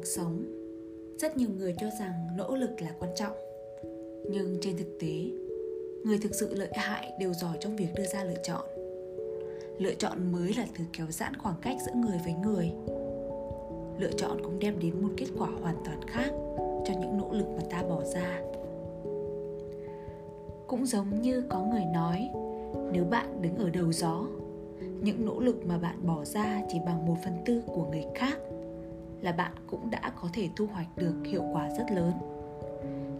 cuộc sống, rất nhiều người cho rằng nỗ lực là quan trọng. Nhưng trên thực tế, người thực sự lợi hại đều giỏi trong việc đưa ra lựa chọn. Lựa chọn mới là thứ kéo giãn khoảng cách giữa người với người. Lựa chọn cũng đem đến một kết quả hoàn toàn khác cho những nỗ lực mà ta bỏ ra. Cũng giống như có người nói, nếu bạn đứng ở đầu gió, những nỗ lực mà bạn bỏ ra chỉ bằng một phần tư của người khác là bạn cũng đã có thể thu hoạch được hiệu quả rất lớn.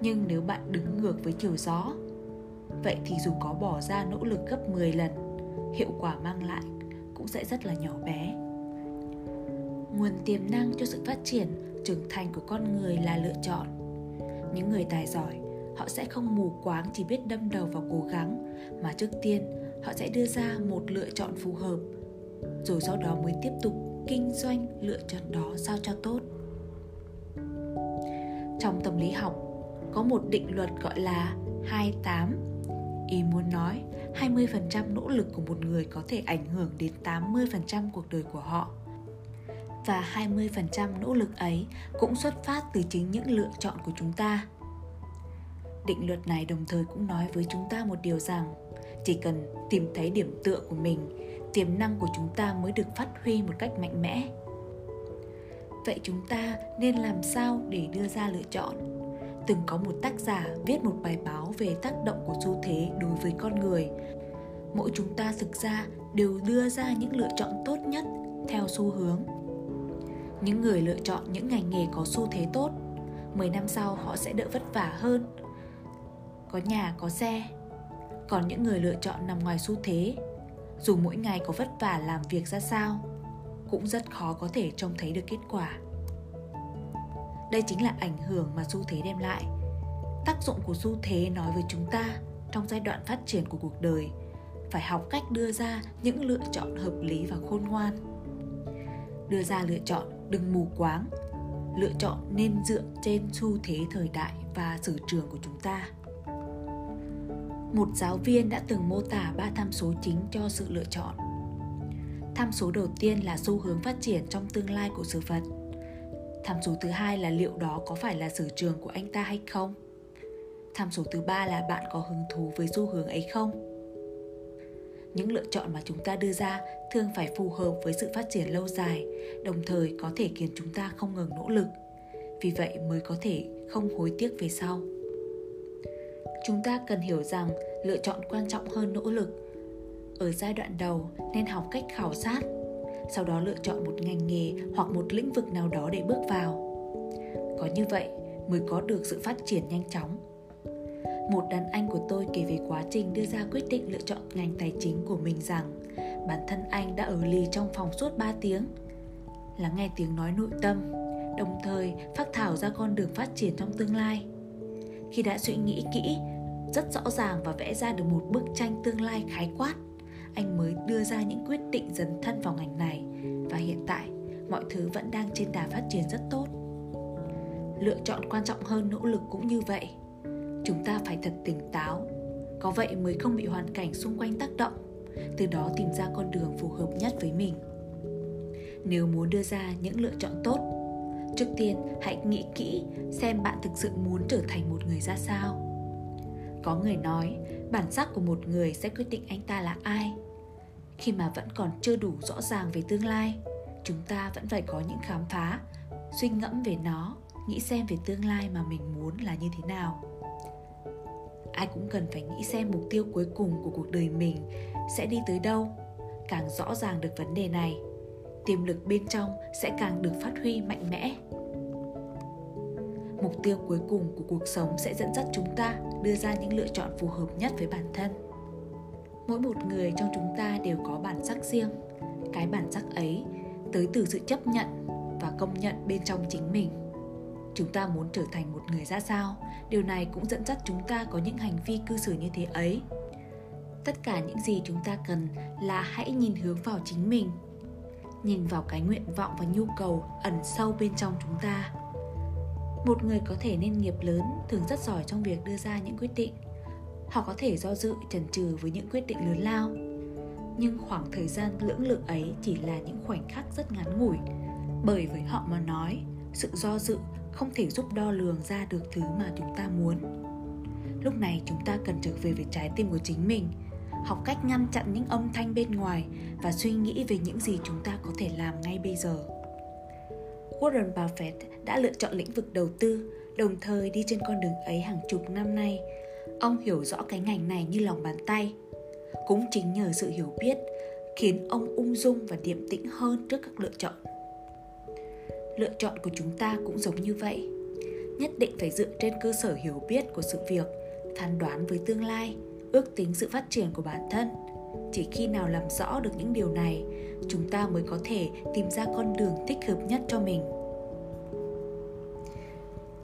Nhưng nếu bạn đứng ngược với chiều gió, vậy thì dù có bỏ ra nỗ lực gấp 10 lần, hiệu quả mang lại cũng sẽ rất là nhỏ bé. Nguồn tiềm năng cho sự phát triển, trưởng thành của con người là lựa chọn. Những người tài giỏi, họ sẽ không mù quáng chỉ biết đâm đầu vào cố gắng, mà trước tiên, họ sẽ đưa ra một lựa chọn phù hợp, rồi sau đó mới tiếp tục kinh doanh lựa chọn đó sao cho tốt? Trong tâm lý học có một định luật gọi là 28 Ý muốn nói 20% nỗ lực của một người có thể ảnh hưởng đến 80% cuộc đời của họ. Và 20% nỗ lực ấy cũng xuất phát từ chính những lựa chọn của chúng ta. Định luật này đồng thời cũng nói với chúng ta một điều rằng chỉ cần tìm thấy điểm tựa của mình, tiềm năng của chúng ta mới được phát huy một cách mạnh mẽ. Vậy chúng ta nên làm sao để đưa ra lựa chọn? Từng có một tác giả viết một bài báo về tác động của xu thế đối với con người. Mỗi chúng ta thực ra đều đưa ra những lựa chọn tốt nhất theo xu hướng những người lựa chọn những ngành nghề có xu thế tốt 10 năm sau họ sẽ đỡ vất vả hơn có nhà, có xe còn những người lựa chọn nằm ngoài xu thế dù mỗi ngày có vất vả làm việc ra sao, cũng rất khó có thể trông thấy được kết quả. Đây chính là ảnh hưởng mà xu thế đem lại. Tác dụng của xu thế nói với chúng ta trong giai đoạn phát triển của cuộc đời, phải học cách đưa ra những lựa chọn hợp lý và khôn ngoan. Đưa ra lựa chọn đừng mù quáng, lựa chọn nên dựa trên xu thế thời đại và sở trường của chúng ta một giáo viên đã từng mô tả ba tham số chính cho sự lựa chọn. Tham số đầu tiên là xu hướng phát triển trong tương lai của sự vật. Tham số thứ hai là liệu đó có phải là sở trường của anh ta hay không? Tham số thứ ba là bạn có hứng thú với xu hướng ấy không? Những lựa chọn mà chúng ta đưa ra thường phải phù hợp với sự phát triển lâu dài, đồng thời có thể khiến chúng ta không ngừng nỗ lực. Vì vậy mới có thể không hối tiếc về sau chúng ta cần hiểu rằng lựa chọn quan trọng hơn nỗ lực. Ở giai đoạn đầu, nên học cách khảo sát, sau đó lựa chọn một ngành nghề hoặc một lĩnh vực nào đó để bước vào. Có như vậy mới có được sự phát triển nhanh chóng. Một đàn anh của tôi kể về quá trình đưa ra quyết định lựa chọn ngành tài chính của mình rằng bản thân anh đã ở lì trong phòng suốt 3 tiếng. Lắng nghe tiếng nói nội tâm, đồng thời phát thảo ra con đường phát triển trong tương lai khi đã suy nghĩ kỹ, rất rõ ràng và vẽ ra được một bức tranh tương lai khái quát. Anh mới đưa ra những quyết định dấn thân vào ngành này, và hiện tại, mọi thứ vẫn đang trên đà phát triển rất tốt. Lựa chọn quan trọng hơn nỗ lực cũng như vậy. Chúng ta phải thật tỉnh táo. Có vậy mới không bị hoàn cảnh xung quanh tác động, từ đó tìm ra con đường phù hợp nhất với mình. Nếu muốn đưa ra những lựa chọn tốt trước tiên, hãy nghĩ kỹ xem bạn thực sự muốn trở thành một người ra sao. Có người nói, bản sắc của một người sẽ quyết định anh ta là ai. Khi mà vẫn còn chưa đủ rõ ràng về tương lai, chúng ta vẫn phải có những khám phá, suy ngẫm về nó, nghĩ xem về tương lai mà mình muốn là như thế nào. Ai cũng cần phải nghĩ xem mục tiêu cuối cùng của cuộc đời mình sẽ đi tới đâu, càng rõ ràng được vấn đề này tiềm lực bên trong sẽ càng được phát huy mạnh mẽ. Mục tiêu cuối cùng của cuộc sống sẽ dẫn dắt chúng ta đưa ra những lựa chọn phù hợp nhất với bản thân. Mỗi một người trong chúng ta đều có bản sắc riêng. Cái bản sắc ấy tới từ sự chấp nhận và công nhận bên trong chính mình. Chúng ta muốn trở thành một người ra sao, điều này cũng dẫn dắt chúng ta có những hành vi cư xử như thế ấy. Tất cả những gì chúng ta cần là hãy nhìn hướng vào chính mình nhìn vào cái nguyện vọng và nhu cầu ẩn sâu bên trong chúng ta. Một người có thể nên nghiệp lớn thường rất giỏi trong việc đưa ra những quyết định. Họ có thể do dự, chần chừ với những quyết định lớn lao. Nhưng khoảng thời gian lưỡng lự ấy chỉ là những khoảnh khắc rất ngắn ngủi, bởi với họ mà nói, sự do dự không thể giúp đo lường ra được thứ mà chúng ta muốn. Lúc này chúng ta cần trở về với trái tim của chính mình học cách ngăn chặn những âm thanh bên ngoài và suy nghĩ về những gì chúng ta có thể làm ngay bây giờ Warren Buffett đã lựa chọn lĩnh vực đầu tư, đồng thời đi trên con đường ấy hàng chục năm nay. Ông hiểu rõ cái ngành này như lòng bàn tay. Cũng chính nhờ sự hiểu biết khiến ông ung dung và điềm tĩnh hơn trước các lựa chọn. Lựa chọn của chúng ta cũng giống như vậy. Nhất định phải dựa trên cơ sở hiểu biết của sự việc, phán đoán với tương lai, ước tính sự phát triển của bản thân. Chỉ khi nào làm rõ được những điều này, chúng ta mới có thể tìm ra con đường thích hợp nhất cho mình.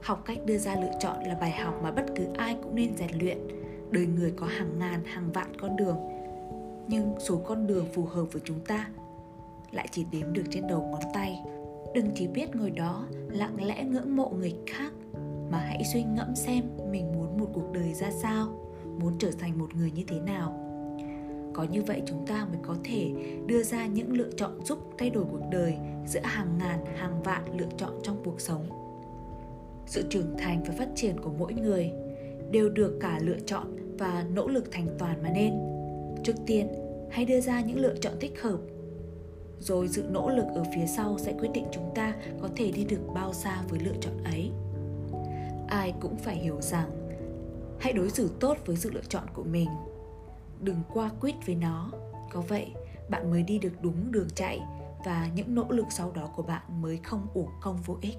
Học cách đưa ra lựa chọn là bài học mà bất cứ ai cũng nên rèn luyện. Đời người có hàng ngàn hàng vạn con đường nhưng số con đường phù hợp với chúng ta lại chỉ đếm được trên đầu ngón tay. Đừng chỉ biết ngồi đó lặng lẽ ngưỡng mộ người khác mà hãy suy ngẫm xem mình muốn một cuộc đời ra sao muốn trở thành một người như thế nào. Có như vậy chúng ta mới có thể đưa ra những lựa chọn giúp thay đổi cuộc đời giữa hàng ngàn, hàng vạn lựa chọn trong cuộc sống. Sự trưởng thành và phát triển của mỗi người đều được cả lựa chọn và nỗ lực thành toàn mà nên. Trước tiên, hãy đưa ra những lựa chọn thích hợp. Rồi sự nỗ lực ở phía sau sẽ quyết định chúng ta có thể đi được bao xa với lựa chọn ấy. Ai cũng phải hiểu rằng hãy đối xử tốt với sự lựa chọn của mình. Đừng qua quýt với nó. Có vậy, bạn mới đi được đúng đường chạy và những nỗ lực sau đó của bạn mới không uổng công vô ích.